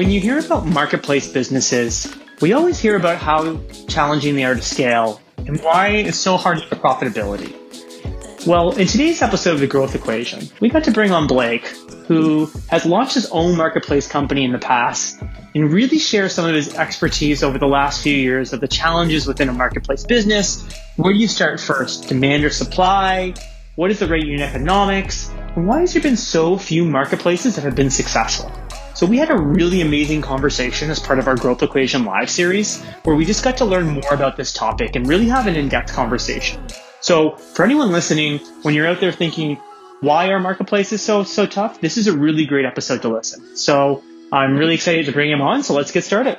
When you hear about marketplace businesses, we always hear about how challenging they are to scale and why it's so hard get profitability. Well, in today's episode of The Growth Equation, we got to bring on Blake, who has launched his own marketplace company in the past and really share some of his expertise over the last few years of the challenges within a marketplace business. Where do you start first? Demand or supply? What is the right unit economics? And why has there been so few marketplaces that have been successful? So we had a really amazing conversation as part of our Growth Equation Live series, where we just got to learn more about this topic and really have an in-depth conversation. So for anyone listening, when you're out there thinking, why are marketplaces so so tough? This is a really great episode to listen. So I'm really excited to bring him on. So let's get started.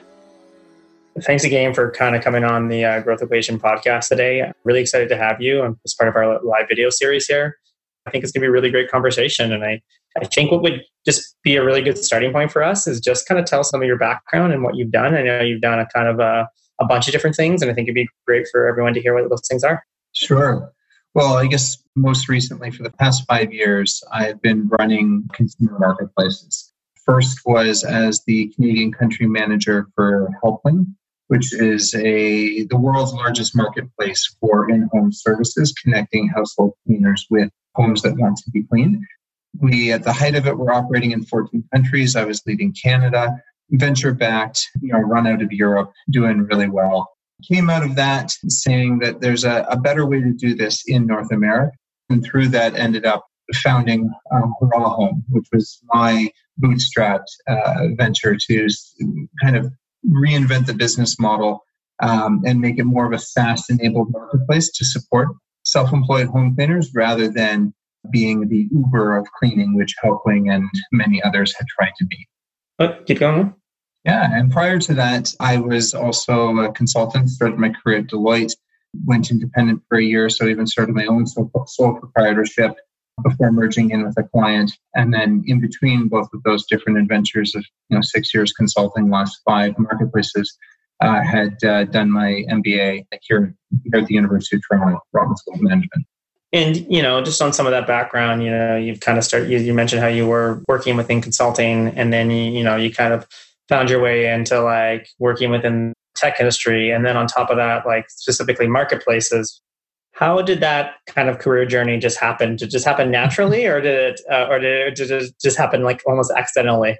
Thanks again for kind of coming on the uh, Growth Equation podcast today. Really excited to have you as part of our live video series here. I think it's going to be a really great conversation, and I I think what would just be a really good starting point for us is just kind of tell some of your background and what you've done. I know you've done a kind of a, a bunch of different things, and I think it'd be great for everyone to hear what those things are. Sure. Well, I guess most recently, for the past five years, I've been running consumer marketplaces. First was as the Canadian country manager for Helpling, which is a the world's largest marketplace for in-home services, connecting household cleaners with homes that want to be cleaned. We, at the height of it, were operating in 14 countries. I was leading Canada, venture backed, you know, run out of Europe, doing really well. Came out of that saying that there's a, a better way to do this in North America. And through that, ended up founding um, Home, which was my bootstrapped uh, venture to kind of reinvent the business model um, and make it more of a SaaS enabled marketplace to support self employed home cleaners rather than being the Uber of cleaning, which Helpling and many others had tried to be. But oh, keep going. Yeah, and prior to that, I was also a consultant. Started my career at Deloitte, went independent for a year, so even started my own sole, sole proprietorship before merging in with a client. And then in between both of those different adventures of you know six years consulting, last five marketplaces, I uh, had uh, done my MBA here, here at the University of Toronto, Rotman School of Management and you know just on some of that background you know you've kind of started you, you, mentioned how you were working within consulting and then you, you know you kind of found your way into like working within tech industry. And then on top of that like specifically marketplaces. How did that kind of career journey just happen? Did it just happen naturally or did it uh, or did it, did it just happen like almost accidentally?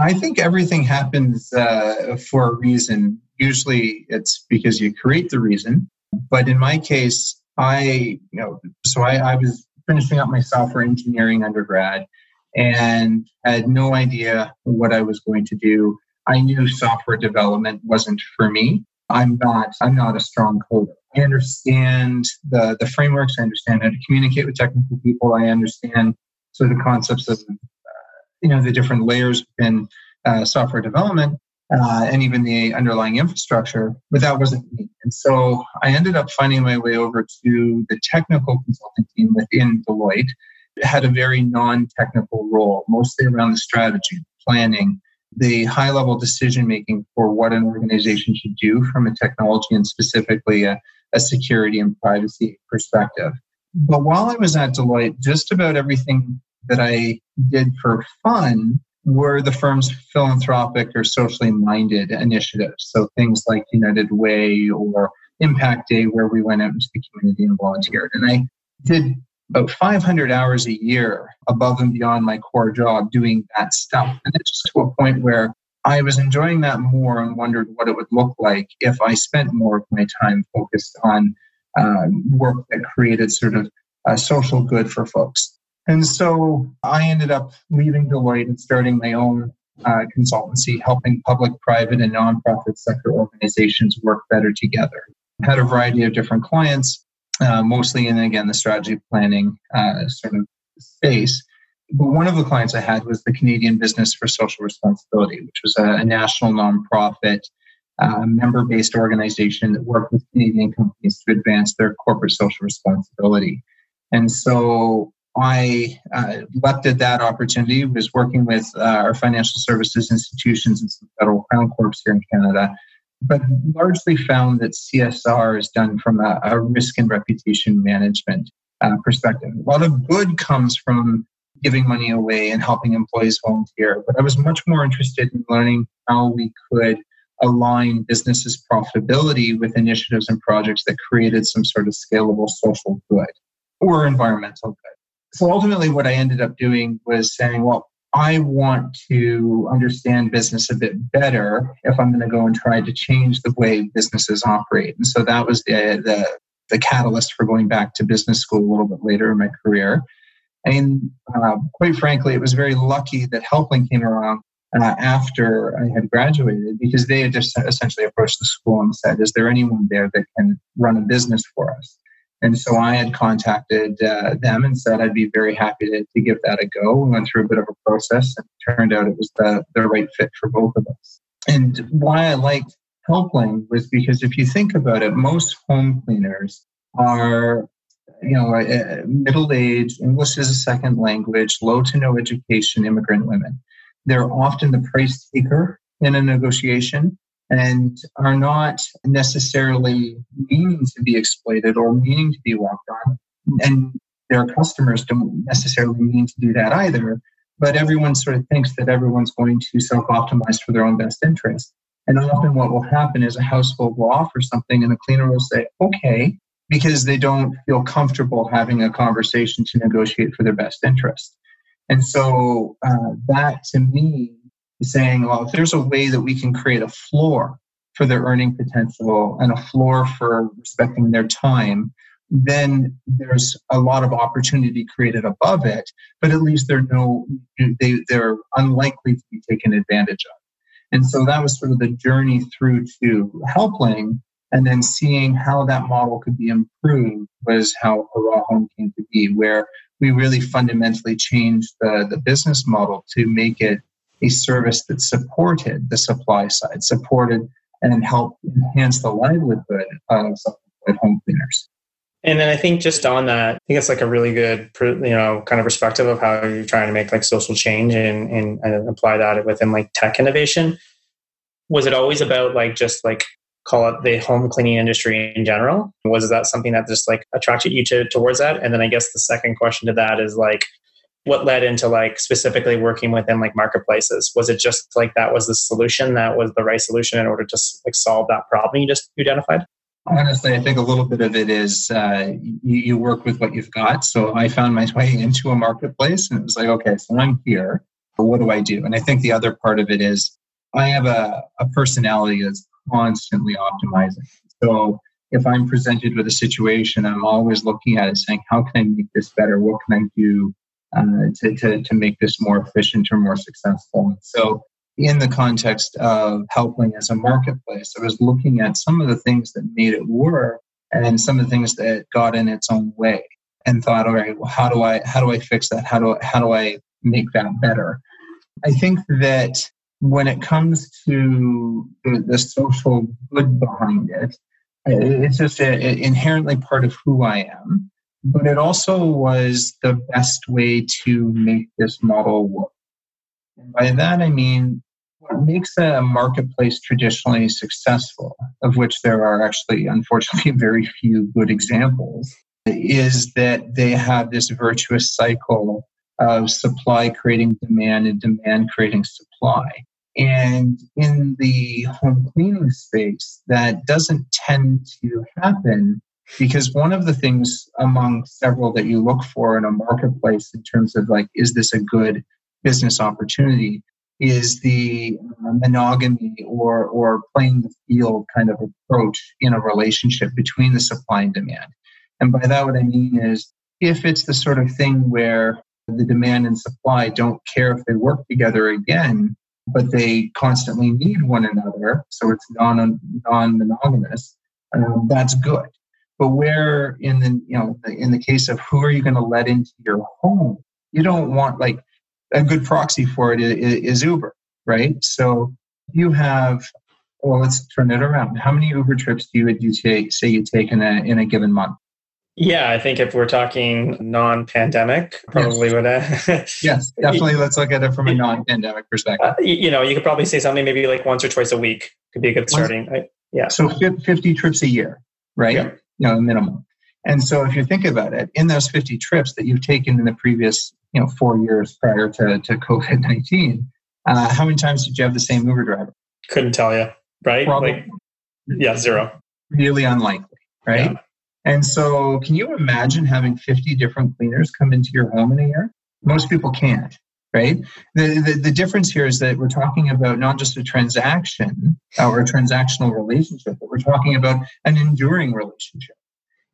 I think everything happens uh, for a reason. Usually it's because you create the reason. But in my case I, you know, so I, I was finishing up my software engineering undergrad and had no idea what I was going to do. I knew software development wasn't for me. I'm not I'm not a strong coder. I understand the the frameworks. I understand how to communicate with technical people. I understand sort of the concepts of uh, you know the different layers within uh, software development uh, and even the underlying infrastructure, but that wasn't me. And so I ended up finding my way over to the technical consulting team within Deloitte. It had a very non technical role, mostly around the strategy, planning, the high level decision making for what an organization should do from a technology and specifically a, a security and privacy perspective. But while I was at Deloitte, just about everything that I did for fun were the firm's philanthropic or socially minded initiatives. So things like United Way or Impact Day, where we went out into the community and volunteered. And I did about 500 hours a year above and beyond my core job doing that stuff. And it's just to a point where I was enjoying that more and wondered what it would look like if I spent more of my time focused on uh, work that created sort of social good for folks. And so I ended up leaving Deloitte and starting my own uh, consultancy, helping public, private, and nonprofit sector organizations work better together. I had a variety of different clients, uh, mostly in, again, the strategy planning uh, sort of space. But one of the clients I had was the Canadian Business for Social Responsibility, which was a, a national nonprofit uh, member based organization that worked with Canadian companies to advance their corporate social responsibility. And so I uh, leapt at that opportunity, was working with uh, our financial services institutions and some federal crown corps here in Canada, but largely found that CSR is done from a, a risk and reputation management uh, perspective. A lot of good comes from giving money away and helping employees volunteer. But I was much more interested in learning how we could align businesses' profitability with initiatives and projects that created some sort of scalable social good or environmental good. So ultimately, what I ended up doing was saying, well, I want to understand business a bit better if I'm going to go and try to change the way businesses operate. And so that was the, the, the catalyst for going back to business school a little bit later in my career. And uh, quite frankly, it was very lucky that Helpling came around uh, after I had graduated because they had just essentially approached the school and said, Is there anyone there that can run a business for us? And so I had contacted uh, them and said I'd be very happy to, to give that a go. We went through a bit of a process and turned out it was the, the right fit for both of us. And why I liked Helpling was because if you think about it, most home cleaners are you know, middle aged, English is a second language, low to no education immigrant women. They're often the price taker in a negotiation and are not necessarily meaning to be exploited or meaning to be walked on. And their customers don't necessarily mean to do that either. But everyone sort of thinks that everyone's going to self optimize for their own best interest. And often what will happen is a household will offer something and the cleaner will say, okay, because they don't feel comfortable having a conversation to negotiate for their best interest. And so uh, that to me saying, well, if there's a way that we can create a floor for their earning potential and a floor for respecting their time, then there's a lot of opportunity created above it, but at least they're no they they're unlikely to be taken advantage of. And so that was sort of the journey through to Helpling and then seeing how that model could be improved was how Hurrah Home came to be, where we really fundamentally changed the, the business model to make it a service that supported the supply side, supported and helped enhance the livelihood of home cleaners. And then I think just on that, I think it's like a really good, you know, kind of perspective of how you're trying to make like social change and, and, and apply that within like tech innovation. Was it always about like just like call it the home cleaning industry in general? Was that something that just like attracted you to towards that? And then I guess the second question to that is like, what led into like specifically working within like marketplaces? Was it just like that was the solution that was the right solution in order to like solve that problem you just identified? Honestly, I think a little bit of it is uh, you, you work with what you've got. So I found my way into a marketplace and it was like, okay, so I'm here. But what do I do? And I think the other part of it is I have a, a personality that's constantly optimizing. So if I'm presented with a situation, I'm always looking at it saying, how can I make this better? What can I do uh, to, to, to make this more efficient or more successful? So in the context of Helpling as a marketplace, I was looking at some of the things that made it work and some of the things that got in its own way and thought, all right, well, how do I how do I fix that? How do I, how do I make that better? I think that when it comes to the, the social good behind it, it's just a, a, inherently part of who I am. But it also was the best way to make this model work. And by that, I mean, what makes a marketplace traditionally successful, of which there are actually, unfortunately, very few good examples, is that they have this virtuous cycle of supply creating demand and demand creating supply. And in the home cleaning space, that doesn't tend to happen because one of the things among several that you look for in a marketplace in terms of like, is this a good business opportunity? Is the uh, monogamy or, or playing the field kind of approach in a relationship between the supply and demand. And by that, what I mean is if it's the sort of thing where the demand and supply don't care if they work together again, but they constantly need one another, so it's non non monogamous. Um, that's good. But where in the you know in the case of who are you going to let into your home, you don't want like a good proxy for it is, is Uber, right? So you have well, let's turn it around. How many Uber trips do you would you take, say you take in a in a given month? Yeah, I think if we're talking non-pandemic, probably yes. would. Uh, yes, definitely. Let's look at it from a non-pandemic perspective. Uh, you know, you could probably say something maybe like once or twice a week could be a good starting. Once, yeah. So fifty trips a year, right? Yeah. You know, minimum. And so if you think about it, in those fifty trips that you've taken in the previous you know four years prior to, to COVID nineteen. Uh, how many times did you have the same Uber driver? Couldn't tell you, right? Probably, like, yeah, zero. Really unlikely, right? Yeah. And so, can you imagine having 50 different cleaners come into your home in a year? Most people can't, right? The, the, the difference here is that we're talking about not just a transaction or a transactional relationship, but we're talking about an enduring relationship.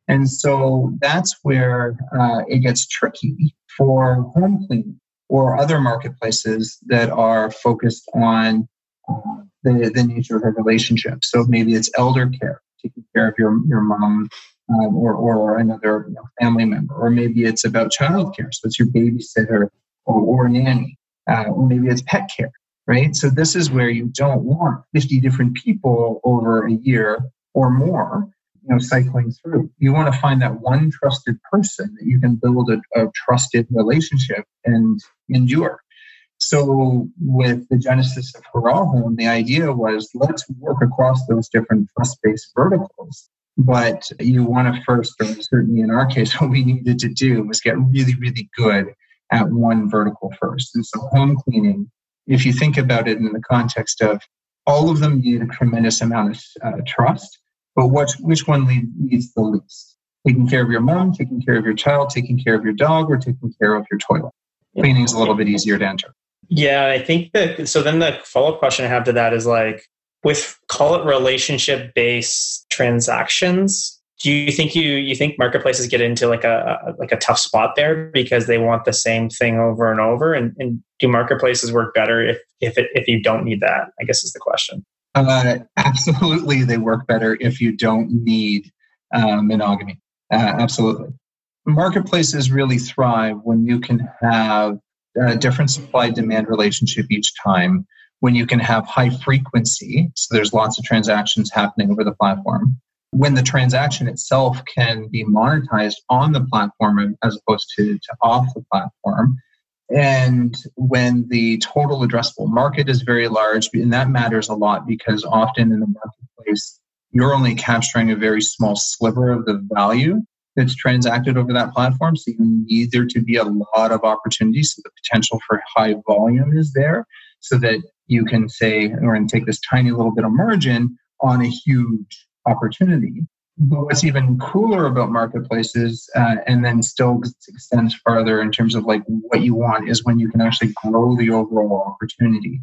And so that's where uh, it gets tricky for home cleaning or other marketplaces that are focused on uh, the, the nature of a relationship. So maybe it's elder care, taking care of your, your mom um, or, or another you know, family member, or maybe it's about childcare, so it's your babysitter or, or nanny, uh, or maybe it's pet care, right? So this is where you don't want 50 different people over a year or more, you know, cycling through. You want to find that one trusted person that you can build a, a trusted relationship and endure. So with the genesis of Hurrah Home, the idea was let's work across those different trust-based verticals but you want to first, or certainly in our case, what we needed to do was get really, really good at one vertical first. And so home cleaning, if you think about it in the context of all of them need a tremendous amount of uh, trust, but which, which one needs the least? Taking care of your mom, taking care of your child, taking care of your dog, or taking care of your toilet. Cleaning is a little bit easier to enter. Yeah, I think that. So then the follow up question I have to that is like, with call it relationship based transactions do you think you you think marketplaces get into like a, like a tough spot there because they want the same thing over and over? And, and do marketplaces work better if if it, if you don't need that i guess is the question. Uh, absolutely they work better if you don't need uh, monogamy. Uh, absolutely. Marketplaces really thrive when you can have a different supply demand relationship each time when you can have high frequency, so there's lots of transactions happening over the platform, when the transaction itself can be monetized on the platform as opposed to, to off the platform, and when the total addressable market is very large, and that matters a lot because often in the marketplace, you're only capturing a very small sliver of the value that's transacted over that platform. So you need there to be a lot of opportunities. So the potential for high volume is there so that you can say, we're going to take this tiny little bit of margin on a huge opportunity. But what's even cooler about marketplaces, uh, and then still extends farther in terms of like what you want, is when you can actually grow the overall opportunity.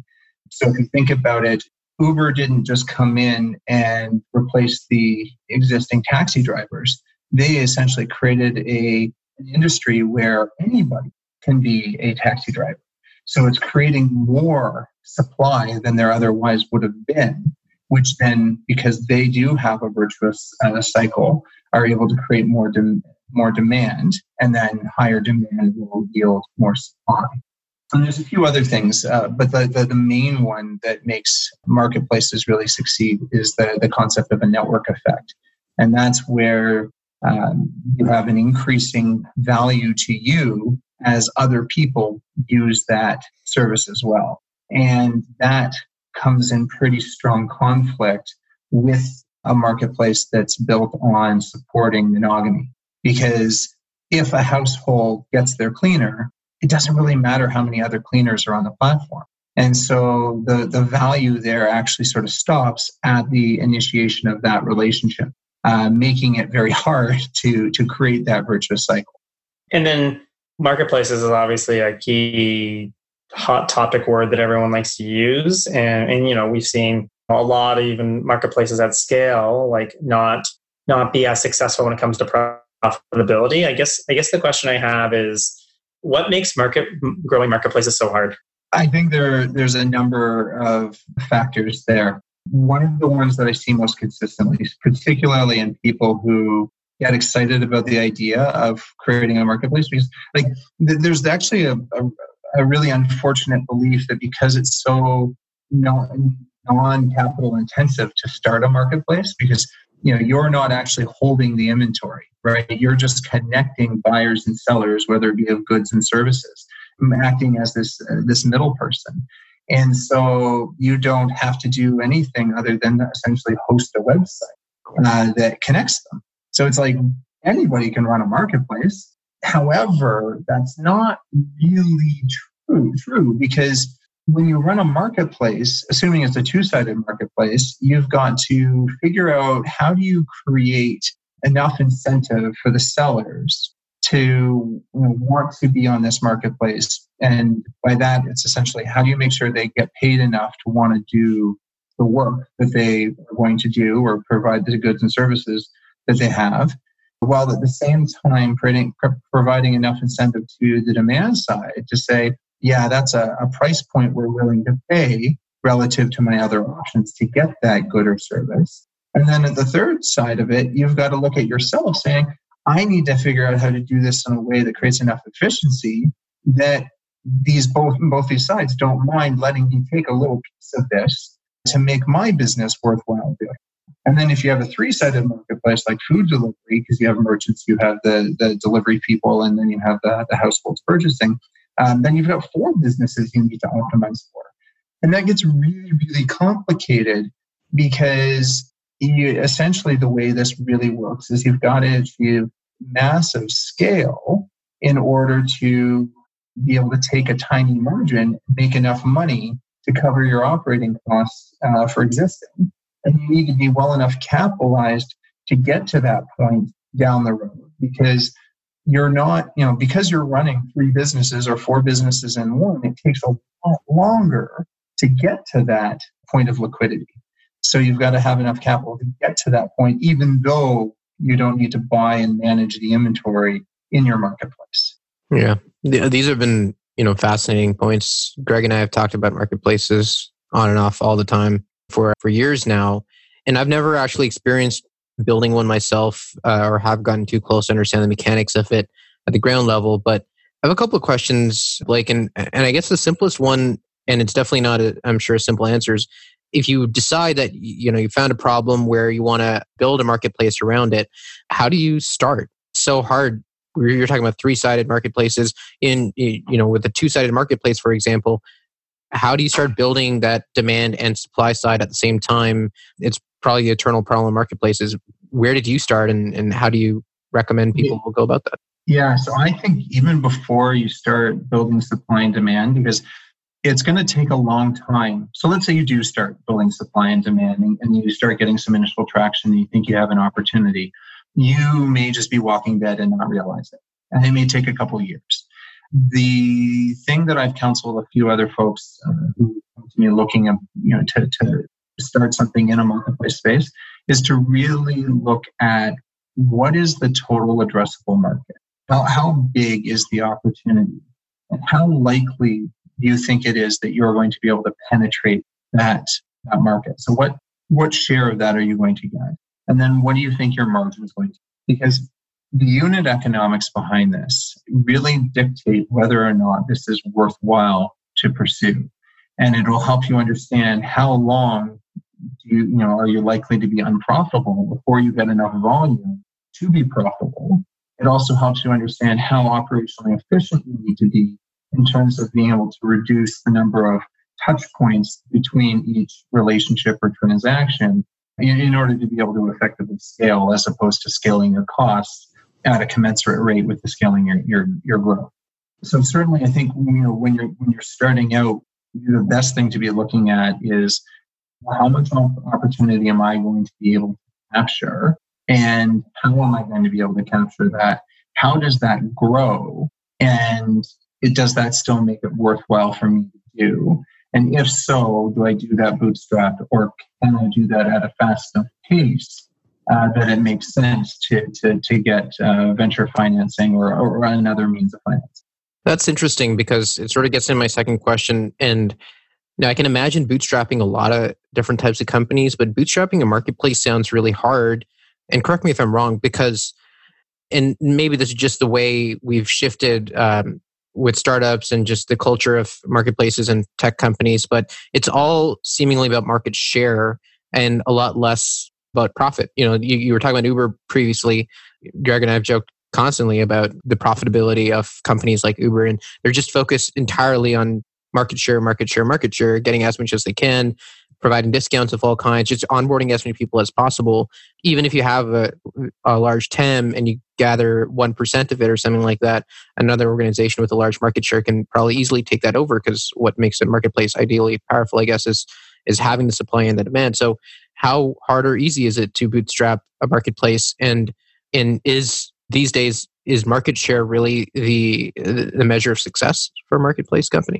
So if you think about it, Uber didn't just come in and replace the existing taxi drivers. They essentially created a an industry where anybody can be a taxi driver. So it's creating more supply than there otherwise would have been, which then, because they do have a virtuous uh, cycle, are able to create more, de- more demand, and then higher demand will yield more supply. And there's a few other things, uh, but the, the, the, main one that makes marketplaces really succeed is the, the concept of a network effect. And that's where um, you have an increasing value to you as other people use that service as well. And that comes in pretty strong conflict with a marketplace that's built on supporting monogamy. Because if a household gets their cleaner, it doesn't really matter how many other cleaners are on the platform. And so the, the value there actually sort of stops at the initiation of that relationship, uh, making it very hard to, to create that virtuous cycle. And then marketplaces is obviously a key hot topic word that everyone likes to use. And and you know we've seen a lot of even marketplaces at scale like not not be as successful when it comes to profitability. I guess i guess the question i have is what makes market growing marketplaces so hard? I think there there's a number of factors there. One of the ones that i see most consistently particularly in people who get excited about the idea of creating a marketplace because like th- there's actually a, a, a, really unfortunate belief that because it's so non capital intensive to start a marketplace because you know you're not actually holding the inventory right? You're just connecting buyers and sellers whether it be of goods and services acting as this uh, this middle person. And so you don't have to do anything other than essentially host a website uh, that connects them. So it's like anybody can run a marketplace. However, that's not really true, true because when you run a marketplace, assuming it's a two-sided marketplace, you've got to figure out how do you create enough incentive for the sellers to want to be on this marketplace. And by that, it's essentially how do you make sure they get paid enough to want to do the work that they are going to do or provide the goods and services that they have, while at the same time providing enough incentive to the demand side to say, yeah, that's a, a price point we're willing to pay relative to my other options to get that good or service. And then at the third side of it, you've got to look at yourself saying, I need to figure out how to do this in a way that creates enough efficiency that these both both these sides don't mind letting me take a little piece of this to make my business worthwhile doing. And then if you have a three-sided marketplace like food delivery, because you have merchants, you have the, the delivery people, and then you have the, the households purchasing, um, then you've got four businesses you need to optimize for. And that gets really, really complicated because you, essentially the way this really works is you've got to achieve massive scale in order to be able to take a tiny margin, make enough money to cover your operating costs uh, for existing. And you need to be well enough capitalized to get to that point down the road because you're not, you know, because you're running three businesses or four businesses in one, it takes a lot longer to get to that point of liquidity. So you've got to have enough capital to get to that point, even though you don't need to buy and manage the inventory in your marketplace. Yeah. These have been, you know, fascinating points. Greg and I have talked about marketplaces on and off all the time for, for years now. And I've never actually experienced building one myself uh, or have gotten too close to understand the mechanics of it at the ground level. But I have a couple of questions, Blake, and, and I guess the simplest one, and it's definitely not, i am sure, a simple answers, if you decide that you know you found a problem where you want to build a marketplace around it how do you start so hard you're talking about three-sided marketplaces in you know with a two-sided marketplace for example how do you start building that demand and supply side at the same time it's probably the eternal problem in marketplaces where did you start and, and how do you recommend people yeah. go about that yeah so i think even before you start building supply and demand because it's going to take a long time. So let's say you do start building supply and demand and, and, you start getting some initial traction and you think you have an opportunity. You may just be walking dead and not realize it. And it may take a couple years. The thing that I've counseled a few other folks uh, who come to me looking at, you know, to, to start something in a marketplace space is to really look at what is the total addressable market? How, how big is the opportunity? And how likely do you think it is that you're going to be able to penetrate that, that market. So what what share of that are you going to get? And then what do you think your margin is going to be? Because the unit economics behind this really dictate whether or not this is worthwhile to pursue. And it will help you understand how long you, you know, are you likely to be unprofitable before you get enough volume to be profitable. It also helps you understand how operationally efficient you need to be in terms of being able to reduce the number of touch points between each relationship or transaction in, in order to be able to effectively scale as opposed to scaling your costs at a commensurate rate with the scaling your, your, your growth. So certainly I think you know when you're when you're starting out, the best thing to be looking at is how much opportunity am I going to be able to capture and how am I going to be able to capture that? How does that grow? And it does that still make it worthwhile for me to do? And if so, do I do that bootstrap or can I do that at a fast enough pace uh, that it makes sense to, to, to get uh, venture financing or, or another means of finance? That's interesting because it sort of gets in my second question. And now I can imagine bootstrapping a lot of different types of companies, but bootstrapping a marketplace sounds really hard. And correct me if I'm wrong, because and maybe this is just the way we've shifted um, with startups and just the culture of marketplaces and tech companies, but it's all seemingly about market share and a lot less about profit. You know, you, you were talking about Uber previously. Greg and I have joked constantly about the profitability of companies like Uber, and they're just focused entirely on market share, market share, market share, getting as much as they can. providing discounts of all kinds, just onboarding as many people as possible. Even if you have a, a large TAM and you gather 1% of it or something like that, another organization with a large market share can probably easily take that over because what makes a marketplace ideally powerful, I guess, is, is having the supply and the demand. So, how hard or easy is it to bootstrap a marketplace? And, and is these days, is market share really the, the measure of success for a marketplace company?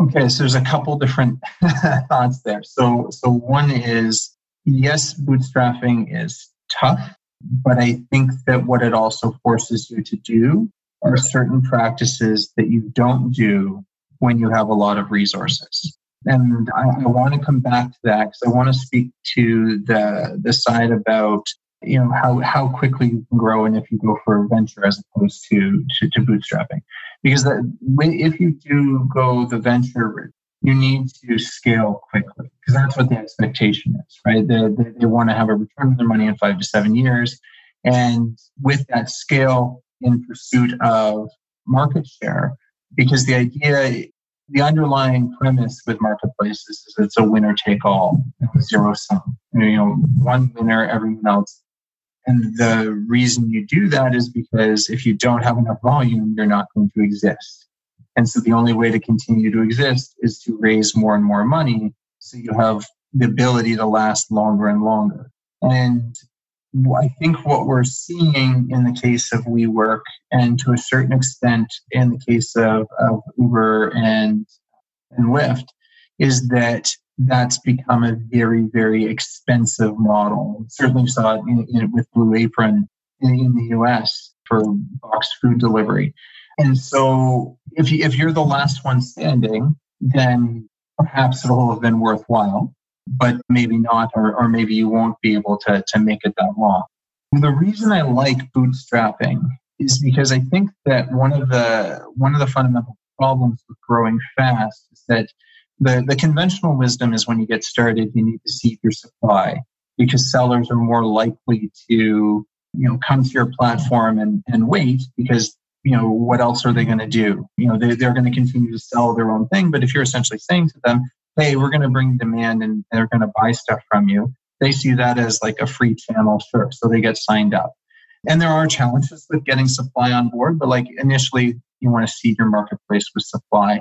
Okay, so there's a couple different thoughts there. So, so one is yes, bootstrapping is tough, but I think that what it also forces you to do are certain practices that you don't do when you have a lot of resources. And I, I want to come back to that because I want to speak to the the side about you know how how quickly you can grow and if you go for a venture as opposed to to, to bootstrapping. Because that, if you do go the venture route you need to scale quickly because that's what the expectation is right? They, they, they want to have a return on their money in five to seven years. And with that scale in pursuit of market share because the idea the underlying premise with marketplaces is it's a winner take all zero sum you know one winner everyone else and the reason you do that is because if you don't have enough volume, you're not going to exist. And so the only way to continue to exist is to raise more and more money so you have the ability to last longer and longer. And I think what we're seeing in the case of WeWork and to a certain extent in the case of, of Uber and, and Lyft is that that's become a very, very expensive model. Certainly saw it in, in, with Blue Apron in, in, the US for box food delivery. And so if, you, if you're the last one standing, then perhaps it'll have been worthwhile, but maybe not, or, or maybe you won't be able to, to make it that long. The reason I like bootstrapping is because I think that one of the one of the fundamental problems with growing fast is that the, the conventional wisdom is when you get started, you need to seed your supply because sellers are more likely to, you know, come to your platform and, and wait because, you know, what else are they going to do? You know, they, they're going to continue to sell their own thing. But if you're essentially saying to them, hey, we're going to bring demand and they're going to buy stuff from you, they see that as like a free channel, sure. So they get signed up. And there are challenges with getting supply on board, but like initially you want to seed your marketplace with supply.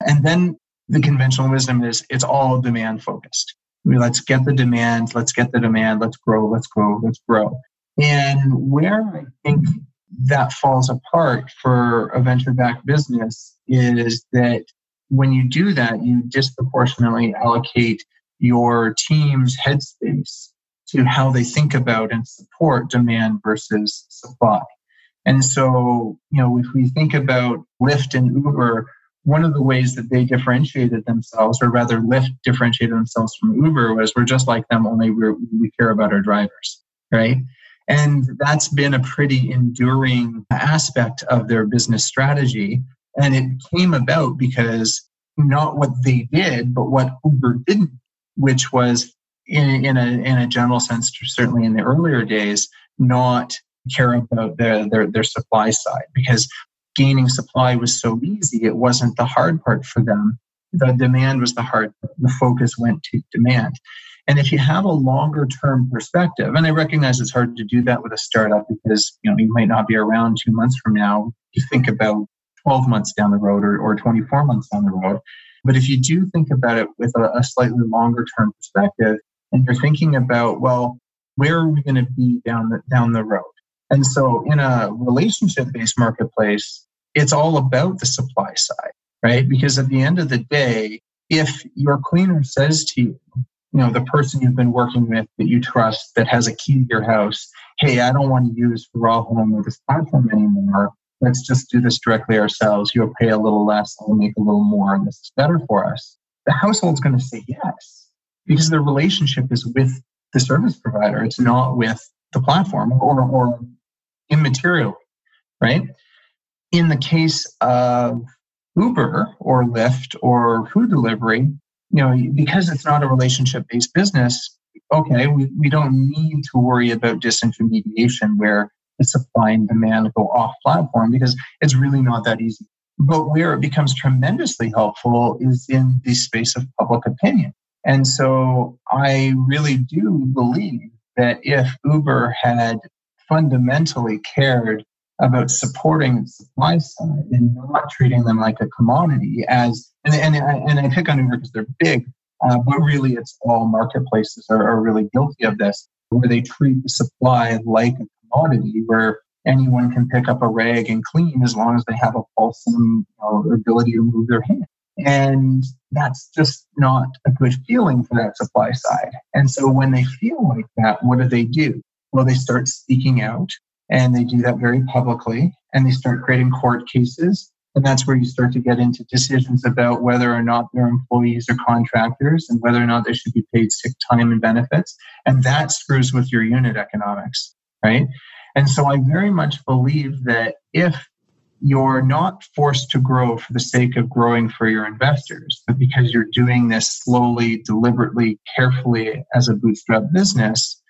And then the conventional wisdom is it's all demand focused. I mean, let's get the demand, let's get the demand, let's grow, let's grow, let's grow. And where I think that falls apart for a venture backed business is that when you do that, you disproportionately allocate your team's headspace to how they think about and support demand versus supply. And so, you know, if we think about Lyft and Uber one of the ways that they differentiated themselves, or rather Lyft differentiated themselves from Uber, was we're just like them, only we we care about our drivers, right? And that's been a pretty enduring aspect of their business strategy. And it came about because not what they did, but what Uber didn't, which was in, in, a, in a general sense, certainly in the earlier days, not care about their, their, their supply side. Because gaining supply was so easy, it wasn't the hard part for them. The demand was the hard. The focus went to demand. And if you have a longer term perspective, and I recognize it's hard to do that with a startup because you know you might not be around two months from now. You think about 12 months down the road or, or 24 months down the road. But if you do think about it with a, a slightly longer term perspective, and you're thinking about, well, where are we going to be down the down the road? And so in a relationship based marketplace, it's all about the supply side, right? Because at the end of the day, if your cleaner says to you, you know, the person you've been working with that you trust that has a key to your house, hey, I don't want to use Hurrah Home or this platform anymore. Let's just do this directly ourselves. You'll pay a little less, I'll make a little more, and this is better for us. The household's going to say yes because the relationship is with the service provider. It's not with the platform or, or immaterially, right? in the case of Uber or Lyft or food delivery, you know, because it's not a relationship based business, okay, we, we don't need to worry about disintermediation where supply and demand go off platform because it's really not that easy. But where it becomes tremendously helpful is in the space of public opinion. And so I really do believe that if Uber had fundamentally cared about supporting the supply side and not treating them like a commodity as and and, and I pick on Uber because they're big, uh, but really it's all marketplaces are, are really guilty of this, where they treat the supply like a commodity, where anyone can pick up a rag and clean as long as they have a pulse and you know, ability to move their hand. And that's just not a good feeling for that supply side. And so when they feel like that, what do they do? Well, they start speaking out and they do that very publicly and they start creating court cases. And that's where you start to get into decisions about whether or not their employees are contractors and whether or not they should be paid sick time and benefits. And that screws with your unit economics, right? And so I very much believe that if you're not forced to grow for the sake of growing for your investors, but because you're doing this slowly, deliberately, carefully as a bootstrap business,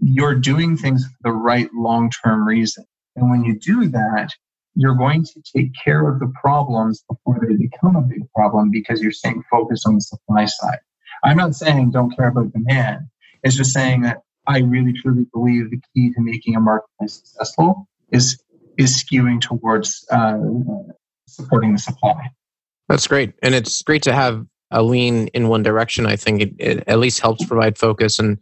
you're doing things for the right long term reason. And when you do that, you're going to take care of the problems before they become a big problem because you're staying focused on the supply side. I'm not saying don't care about demand. It's just saying that I really truly believe the key to making a marketplace successful is is skewing towards uh, supporting the supply. That's great, and it's great to have a lean in one direction. I think it, it at least helps provide focus and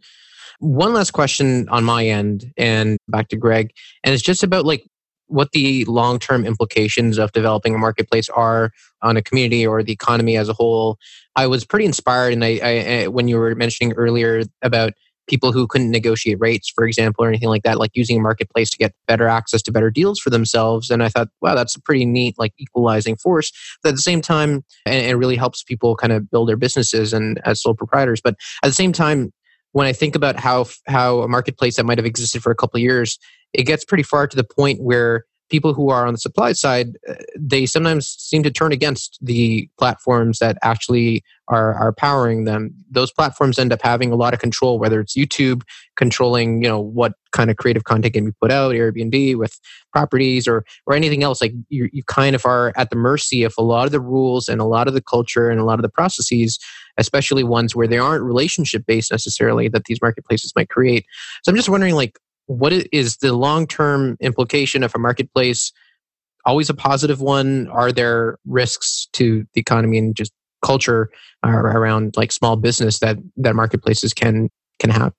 one last question on my end and back to Greg, and it's just about like what the long term implications of developing a marketplace are on a community or the economy as a whole. I was pretty inspired, and I, I when you were mentioning earlier about people who couldn't negotiate rates, for example, or anything like that, like using a marketplace to get better access to better deals for themselves. And I thought, wow, that's a pretty neat, like equalizing force. But at the same time, and it really helps people kind of build their businesses and as sole proprietors. But at the same time, when I think about how how a marketplace that might have existed for a couple years, it gets pretty far to the point where people who are on the supply side uh, they sometimes seem to turn against the platforms that actually are, are powering them. Those platforms end up having a lot of control whether it's youtube controlling you know what kind of creative content can be put out airbnb with properties or or anything else. Like you, you kind of are at the mercy of a lot of the rules and a lot of the culture and a lot of the processes especially ones where they aren't relationship based necessarily that these marketplaces might create. So i'm just wondering like what is the long term implication of a marketplace always a positive one? Are there risks to the economy and just culture uh, around like small business that that marketplaces can can have?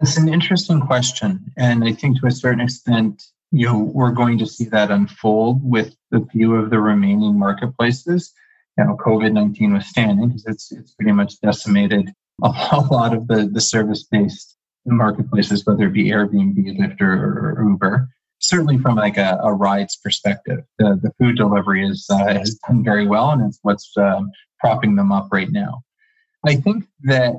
It's an interesting question and i think to a certain extent you know we're going to see that unfold with the few of the remaining marketplaces. You know covid-19 withstanding because it's it's pretty much decimated a lot of the the service based marketplaces, whether it be Airbnb, Lyft, or, or Uber. Certainly, from like a, a, rides perspective, the, the food delivery is uh, has done very well, and it's what's um, propping them up right now. I think that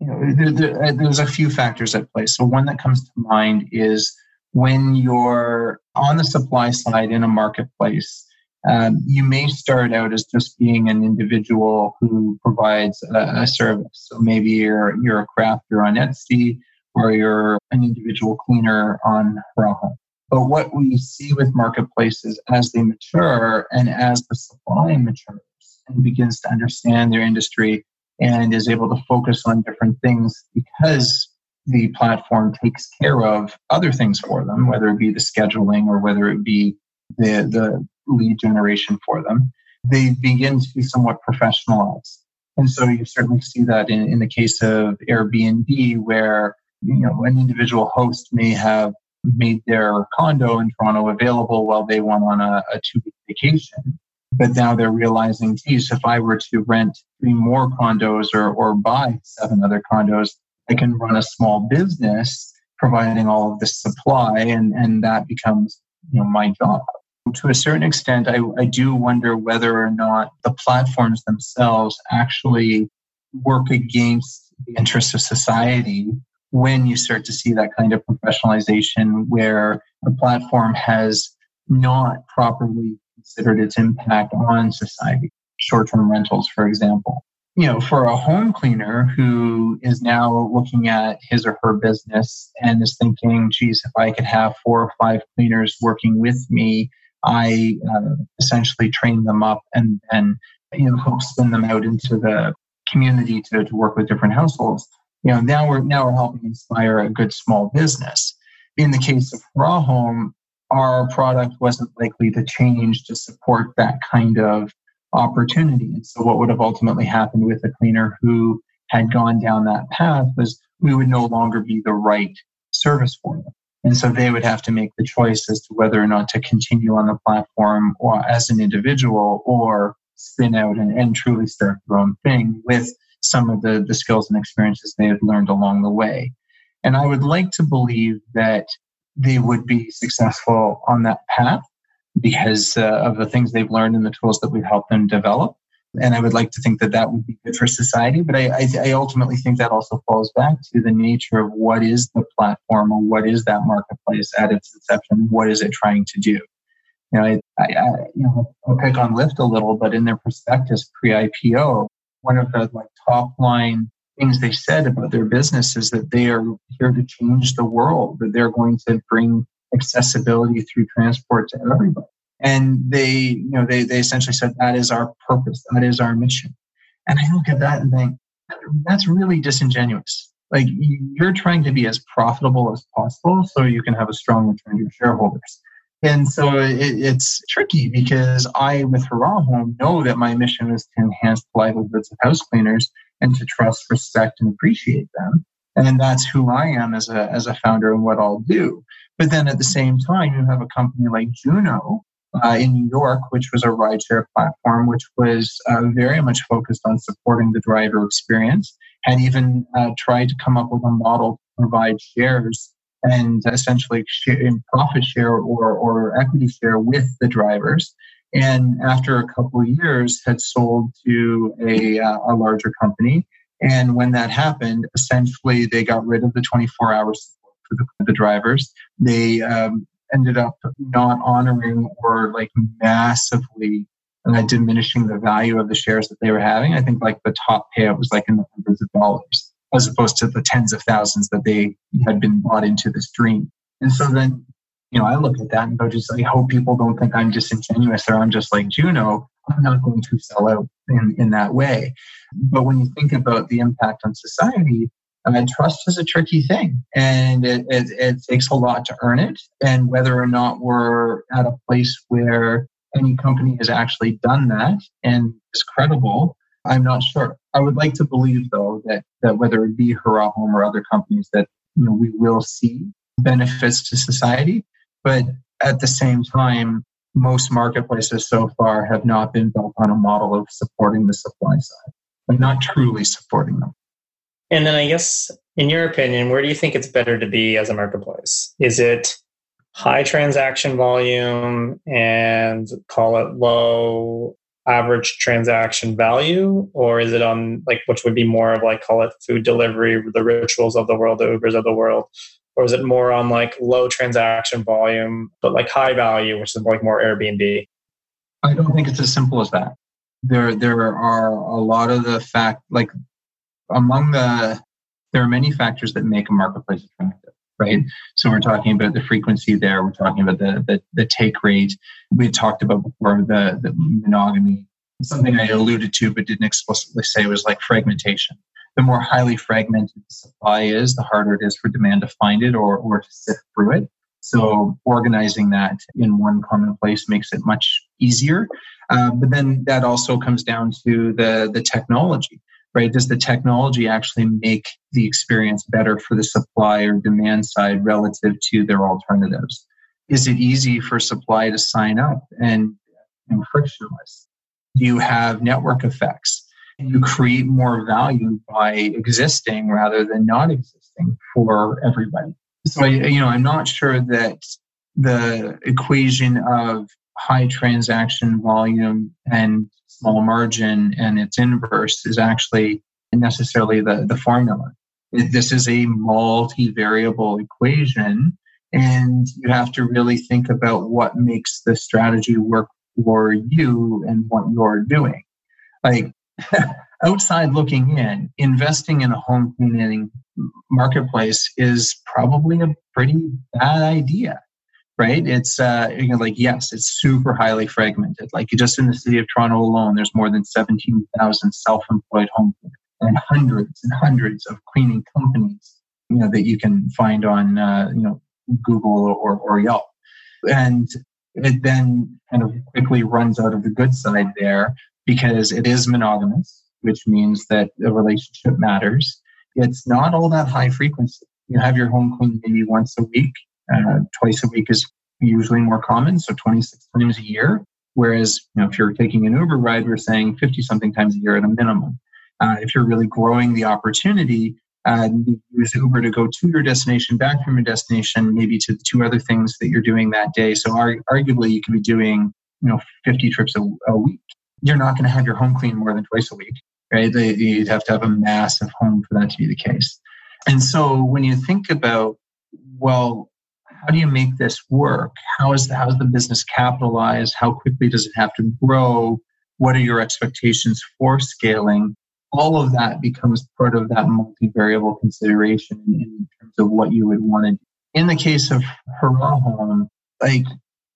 you know there, there, uh, there's a few factors at play. So one that comes to mind is when you're on the supply side in a marketplace. Um, you may start out as just being an individual who provides a, a, service. So maybe you're you're a crafter on Etsy, or you're an individual cleaner on Raha. But what we see with marketplaces as they mature and as the supply matures and begins to understand their industry and is able to focus on different things because the platform takes care of other things for them, whether it be the scheduling or whether it be the, the lead generation for them, they begin to be somewhat professionalized. And so you certainly see that in, in the case of Airbnb, where you know, an individual host may have made their condo in Toronto available while they went on a, a two week vacation. But now they're realizing, geez, if I were to rent three more condos or, or buy seven other condos, I can run a small business providing all of this supply and, and that becomes you know my job. To a certain extent, I, I do wonder whether or not the platforms themselves actually work against the interests of society when you start to see that kind of professionalization where a platform has not properly considered its impact on society. Short term rentals, for example. You know, for a home cleaner who is now looking at his or her business and is thinking, geez, if I could have four or five cleaners working with me, I uh, essentially train them up and then, you know, help spin them out into the community to, to work with different households. You know, now we're now we're helping inspire a good small business. In the case of Hurrah Home, our product wasn't likely to change to support that kind of opportunity. And so what would have ultimately happened with a cleaner who had gone down that path was we would no longer be the right service for them. And so they would have to make the choice as to whether or not to continue on the platform or as an individual or spin out and, and truly start their own thing with some of the, the skills and experiences they had learned along the way. And I would like to believe that they would be successful on that path because uh, of the things they've learned and the tools that we've helped them develop. And I would like to think that that would be good for society. But I, I, I ultimately think that also falls back to the nature of what is the platform or what is that marketplace at its inception? What is it trying to do? You know, I, I, you know, I'll pick on Lyft a little, but in their prospectus pre-IPO, one of the like top line things they said about their business is that they are here to change the world, that they're going to bring accessibility through transport to everybody. And they, you know, they, they essentially said that is our purpose, that is our mission. And I look at that and think, that's really disingenuous. Like you're trying to be as profitable as possible so you can have a strong return to your shareholders. And so it, it's tricky because I, with Hurrah Home, know that my mission is to enhance the livelihoods of house cleaners and to trust, respect, and appreciate them. And that's who I am as a, as a founder and what I'll do. But then at the same time, you have a company like Juno uh, in New York, which was a rideshare platform, which was uh, very much focused on supporting the driver experience, had even uh, tried to come up with a model to provide shares and essentially share, profit share or, or equity share with the drivers. And after a couple of years, had sold to a, uh, a larger company. And when that happened, essentially they got rid of the 24 hours for the, the drivers. They um, ended up not honoring or like massively uh, diminishing the value of the shares that they were having. I think like the top payout was like in the hundreds of dollars as opposed to the tens of thousands that they had been bought into this dream. And so then, you know, I look at that and go, just I hope people don't think I'm disingenuous or I'm just like Juno. I'm not going to sell out in, in that way. But when you think about the impact on society, uh, trust is a tricky thing and it, it, it takes a lot to earn it. And whether or not we're at a place where any company has actually done that and is credible, I'm not sure. I would like to believe, though, that, that whether it be Hurrah Home or other companies, that you know, we will see benefits to society. But at the same time, most marketplaces so far have not been built on a model of supporting the supply side, but not truly supporting them. And then I guess, in your opinion, where do you think it's better to be as a marketplace? Is it high transaction volume and call it low average transaction value? Or is it on like which would be more of like call it food delivery the rituals of the world the ubers of the world? Or is it more on like low transaction volume but like high value which is like more airbnb? I don't think it's as simple as that. There there are a lot of the fact like among the there are many factors that make a marketplace attractive right? So we're talking about the frequency there. We're talking about the the, the take rate. We talked about before the, the monogamy. Something I alluded to but didn't explicitly say was like fragmentation. The more highly fragmented the supply is, the harder it is for demand to find it or, or to sift through it. So organizing that in one common place makes it much easier. Uh, but then that also comes down to the the technology right? Does the technology actually make the experience better for the supply or demand side relative to their alternatives? Is it easy for supply to sign up and, and frictionless? Do you have network effects? You create more value by existing rather than not existing for everybody. So, I, you know, I'm not sure that the equation of high transaction volume and small margin and its inverse is actually necessarily the, the formula. This is a multi-variable equation, and you have to really think about what makes the strategy work for you and what you're doing. Like outside looking in, investing in a home cleaning marketplace is probably a pretty bad idea right? It's uh, you know, like yes, it's super highly fragmented. Like just in the city of Toronto alone, there's more than 17,000 self-employed home cleaners. and hundreds and hundreds of cleaning companies, you know, that you can find on, uh, you know, Google or, or Yelp. And it then kind of quickly runs out of the good side there because it is monogamous, which means that the relationship matters. It's not all that high frequency. You have your home clean maybe once a week. Uh, twice a week is usually more common, so 26 times a year. Whereas, you know, if you're taking an Uber ride, we're saying 50 something times a year at a minimum. Uh, if you're really growing the opportunity, uh, use Uber to go to your destination, back from your destination, maybe to the two other things that you're doing that day. So arguably, you could be doing you know 50 trips a, a week. You're not going to have your home clean more than twice a week, right? You'd have to have a massive home for that to be the case. And so when you think about, well, how do you make this work? How is the, how is the business capitalized? How quickly does it have to grow? What are your expectations for scaling? All of that becomes part of that multivariable consideration in terms of what you would want to do. In the case of Hurrah Home, like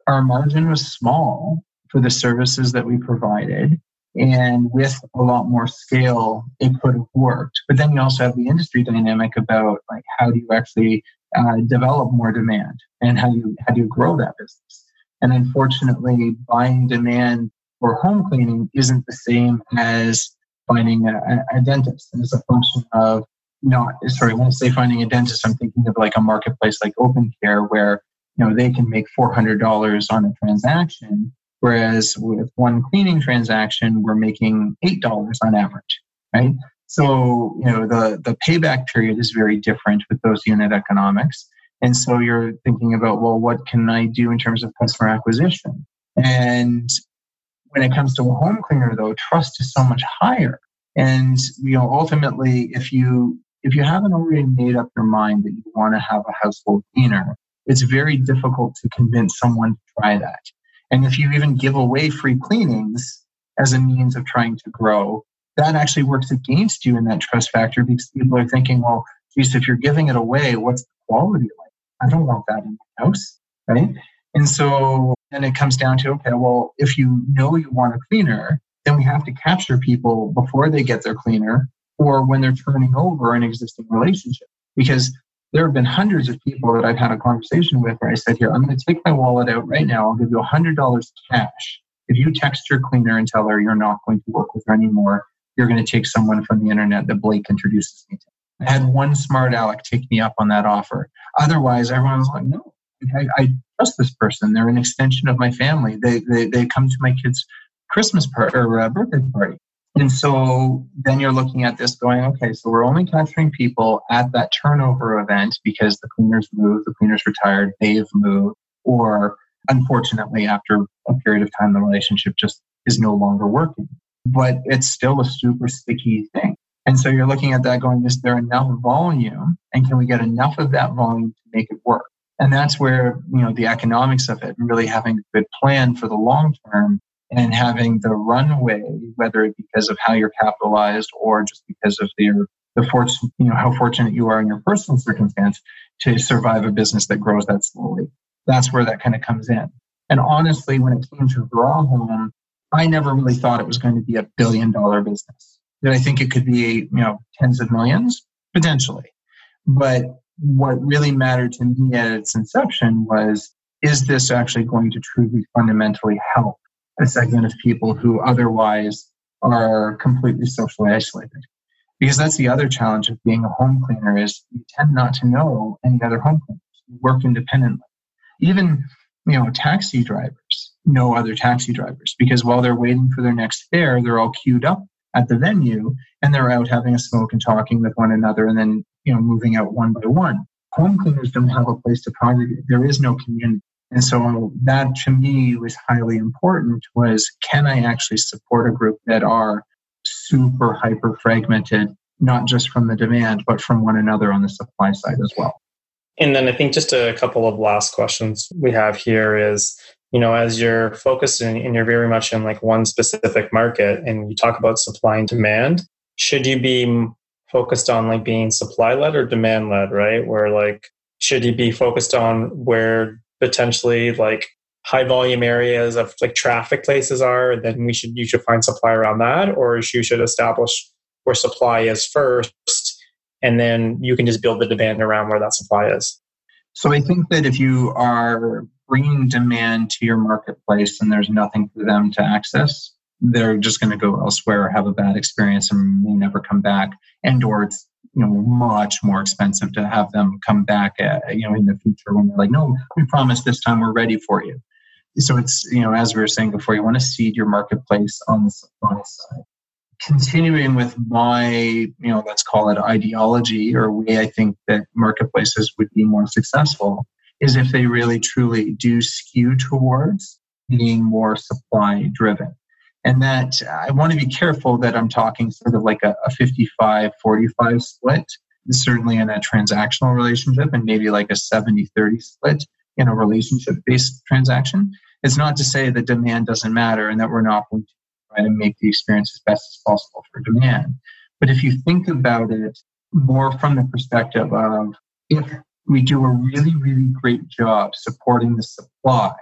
our margin was small for the services that we provided. And with a lot more scale, it could have worked. But then you also have the industry dynamic about like how do you actually uh, develop more demand and how you how do you grow that business? And unfortunately, buying demand for home cleaning isn't the same as finding a, a dentist. And it's a function of not sorry, when I say finding a dentist, I'm thinking of like a marketplace like Open Care where you know they can make four hundred dollars on a transaction, whereas with one cleaning transaction, we're making eight dollars on average, right? So, you know, the, the payback period is very different with those unit economics. And so you're thinking about, well, what can I do in terms of customer acquisition? And when it comes to a home cleaner, though, trust is so much higher. And you know, ultimately, if you if you haven't already made up your mind that you want to have a household cleaner, it's very difficult to convince someone to try that. And if you even give away free cleanings as a means of trying to grow, that actually works against you in that trust factor because people are thinking, well, geez, if you're giving it away, what's the quality like? I don't want that in my house, right? And so then it comes down to, okay, well, if you know you want a cleaner, then we have to capture people before they get their cleaner or when they're turning over an existing relationship. Because there have been hundreds of people that I've had a conversation with where I said, here, I'm going to take my wallet out right now. I'll give you $100 cash. If you text your cleaner and tell her you're not going to work with her anymore, you're going to take someone from the internet that Blake introduces me to. I had one smart aleck take me up on that offer. Otherwise, everyone's like, no, I, I trust this person. They're an extension of my family. They, they, they come to my kid's Christmas party or uh, birthday party. And so then you're looking at this going, okay, so we're only capturing people at that turnover event because the cleaners moved, the cleaners retired, they've moved, or unfortunately, after a period of time, the relationship just is no longer working but it's still a super sticky thing. And so you're looking at that going, is there enough volume? And can we get enough of that volume to make it work? And that's where, you know, the economics of it and really having a good plan for the long term and having the runway, whether it because of how you're capitalized or just because of your the fortune, you know, how fortunate you are in your personal circumstance to survive a business that grows that slowly. That's where that kind of comes in. And honestly, when it came to Hurrah Home, I never really thought it was going to be a billion dollar business. Did I think it could be, you know, tens of millions? Potentially. But what really mattered to me at its inception was is this actually going to truly fundamentally help a segment of people who otherwise are completely socially isolated? Because that's the other challenge of being a home cleaner is you tend not to know any other home cleaners. You work independently. Even, you know, taxi drivers no other taxi drivers because while they're waiting for their next fare, they're all queued up at the venue and they're out having a smoke and talking with one another and then, you know, moving out one by one. Home cleaners don't have a place to congregate. There is no community. And so that to me was highly important was can I actually support a group that are super hyper fragmented, not just from the demand, but from one another on the supply side as well. And then I think just a couple of last questions we have here is you know, as you're focusing and you're very much in like one specific market and you talk about supply and demand, should you be focused on like being supply led or demand led, right? Where like, should you be focused on where potentially like high volume areas of like traffic places are, then we should, you should find supply around that, or you should establish where supply is first, and then you can just build the demand around where that supply is. So I think that if you are bringing demand to your marketplace and there's nothing for them to access, they're just going to go elsewhere, have a bad experience, and may never come back. And or it's you know much more expensive to have them come back, uh, you know, in the future when they're like, no, we promise this time we're ready for you. So it's you know as we were saying before, you want to seed your marketplace on the supply side. Continuing with my you know let's call it ideology or way I think that marketplaces would be more successful is if they really truly do skew towards being more supply driven and that I want to be careful that I'm talking sort of like a, a 55 45 split, certainly in a transactional relationship, and maybe like a 70 30 split in a relationship based transaction. It's not to say that demand doesn't matter and that we're not going to try to make the experience as best as possible for demand. But if you think about it more from the perspective of if we do a really, really great job supporting the supply,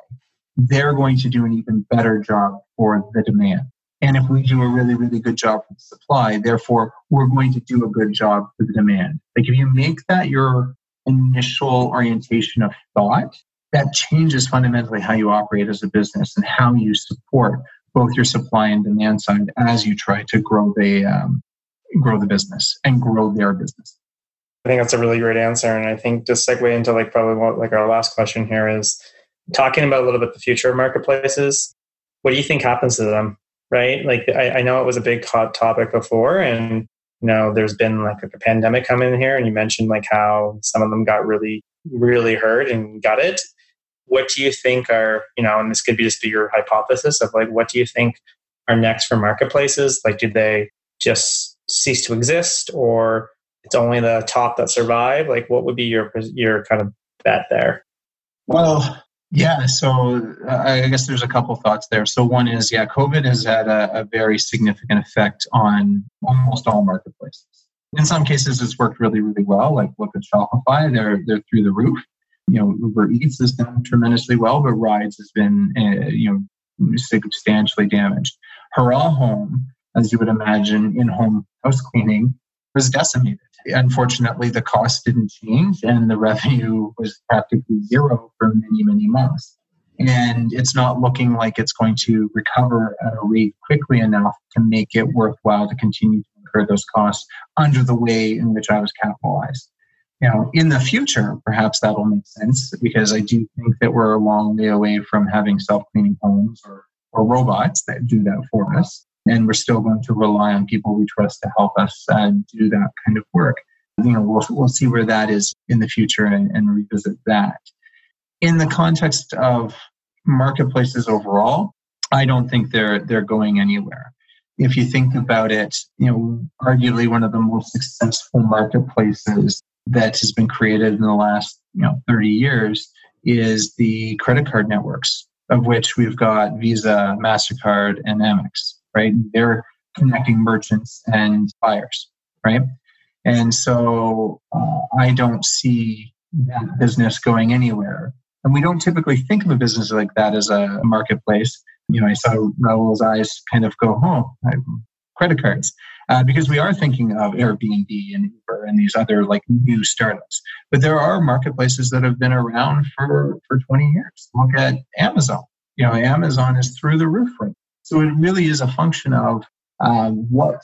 they're going to do an even better job for the demand. And if we do a really, really good job for the supply, therefore, we're going to do a good job for the demand. Like if you make that your initial orientation of thought, that changes fundamentally how you operate as a business and how you support both your supply and demand side as you try to grow the um, grow the business and grow their business. I think that's a really great answer, and I think just segue into like probably what, like our last question here is talking about a little bit the future of marketplaces, what do you think happens to them? Right? Like I, I know it was a big hot topic before and you know there's been like a pandemic coming in here and you mentioned like how some of them got really really hurt and got it what do you think are you know and this could be just be your hypothesis of like what do you think are next for marketplaces like do they just cease to exist or it's only the top that survive like what would be your your kind of bet there well yeah, so uh, I guess there's a couple thoughts there. So one is, yeah, COVID has had a, a, very significant effect on almost all marketplaces. In some cases, it's worked really, really well. Like look at Shopify; they're they're through the roof. You know, Uber Eats has done tremendously well, but Rides has been uh, you know substantially damaged. Hurrah Home, as you would imagine, in-home house cleaning was decimated unfortunately, the cost didn't change and the revenue was practically zero for many, many months. And it's not looking like it's going to recover at a rate quickly enough to make it worthwhile to continue to incur those costs under the way in which I was capitalized. You know, in the future, perhaps that'll make sense because I do think that we're a long way away from having self-cleaning homes or, or robots that do that for us and we're still going to rely on people we trust to help us uh, do that kind of work. You know, we'll, we'll see where that is in the future and, and revisit that. In the context of marketplaces overall, I don't think they're they're going anywhere. If you think about it, you know, arguably one of the most successful marketplaces that has been created in the last you know 30 years is the credit card networks, of which we've got Visa, Mastercard, and Amex right? They're connecting merchants and buyers, right? And so uh, I don't see that business going anywhere. And we don't typically think of a business like that as a marketplace. You know, I saw Raul's eyes kind of go, oh, credit cards. Uh, because we are thinking of Airbnb and Uber and these other like new startups. But there are marketplaces that have been around for, for 20 years. Look at Amazon. You know, Amazon is through the roof right so it really is a function of um, what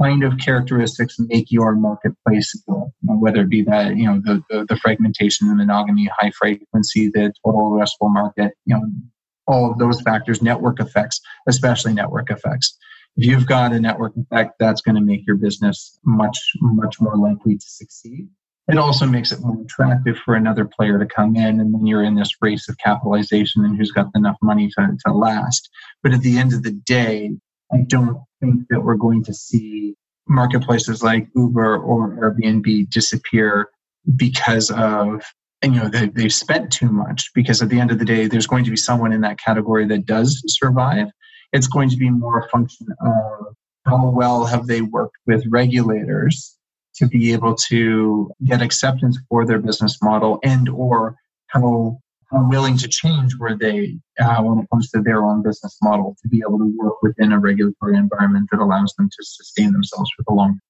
kind of characteristics make your marketplace go, whether it be that, you know, the, the, the fragmentation, the monogamy, high frequency, the total addressable market, you know, all of those factors, network effects, especially network effects. If you've got a network effect, that's going to make your business much, much more likely to succeed. It also makes it more attractive for another player to come in, and then you're in this race of capitalization and who's got enough money to, to last. But at the end of the day, I don't think that we're going to see marketplaces like Uber or Airbnb disappear because of and you know they, they've spent too much because at the end of the day there's going to be someone in that category that does survive it's going to be more a function of how well have they worked with regulators to be able to get acceptance for their business model and or how are willing to change where they, uh, when it comes to their own business model, to be able to work within a regulatory environment that allows them to sustain themselves for the long term.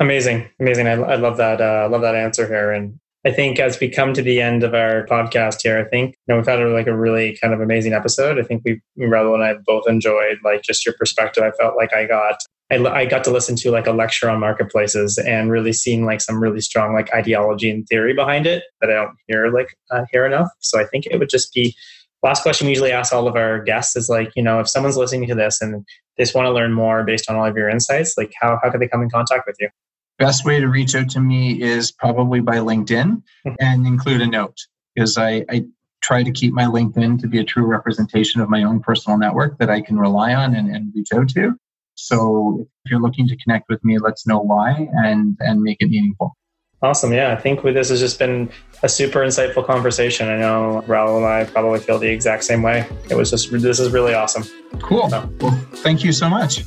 Amazing, amazing. I, I love that. Uh, love that answer here. And I think as we come to the end of our podcast here, I think you know we've had a, like a really kind of amazing episode. I think we, Raul and I both enjoyed like just your perspective. I felt like I got I, I got to listen to like a lecture on marketplaces and really seeing like some really strong like ideology and theory behind it that I don't hear like uh, hear enough. So I think it would just be last question we usually ask all of our guests is like you know if someone's listening to this and they just want to learn more based on all of your insights like how how can they come in contact with you best way to reach out to me is probably by linkedin hmm. and include a note because I, I try to keep my linkedin to be a true representation of my own personal network that i can rely on and, and reach out to so if you're looking to connect with me let's know why and and make it meaningful Awesome. Yeah, I think with this has just been a super insightful conversation. I know Raul and I probably feel the exact same way. It was just, this is really awesome. Cool. So. Well, thank you so much.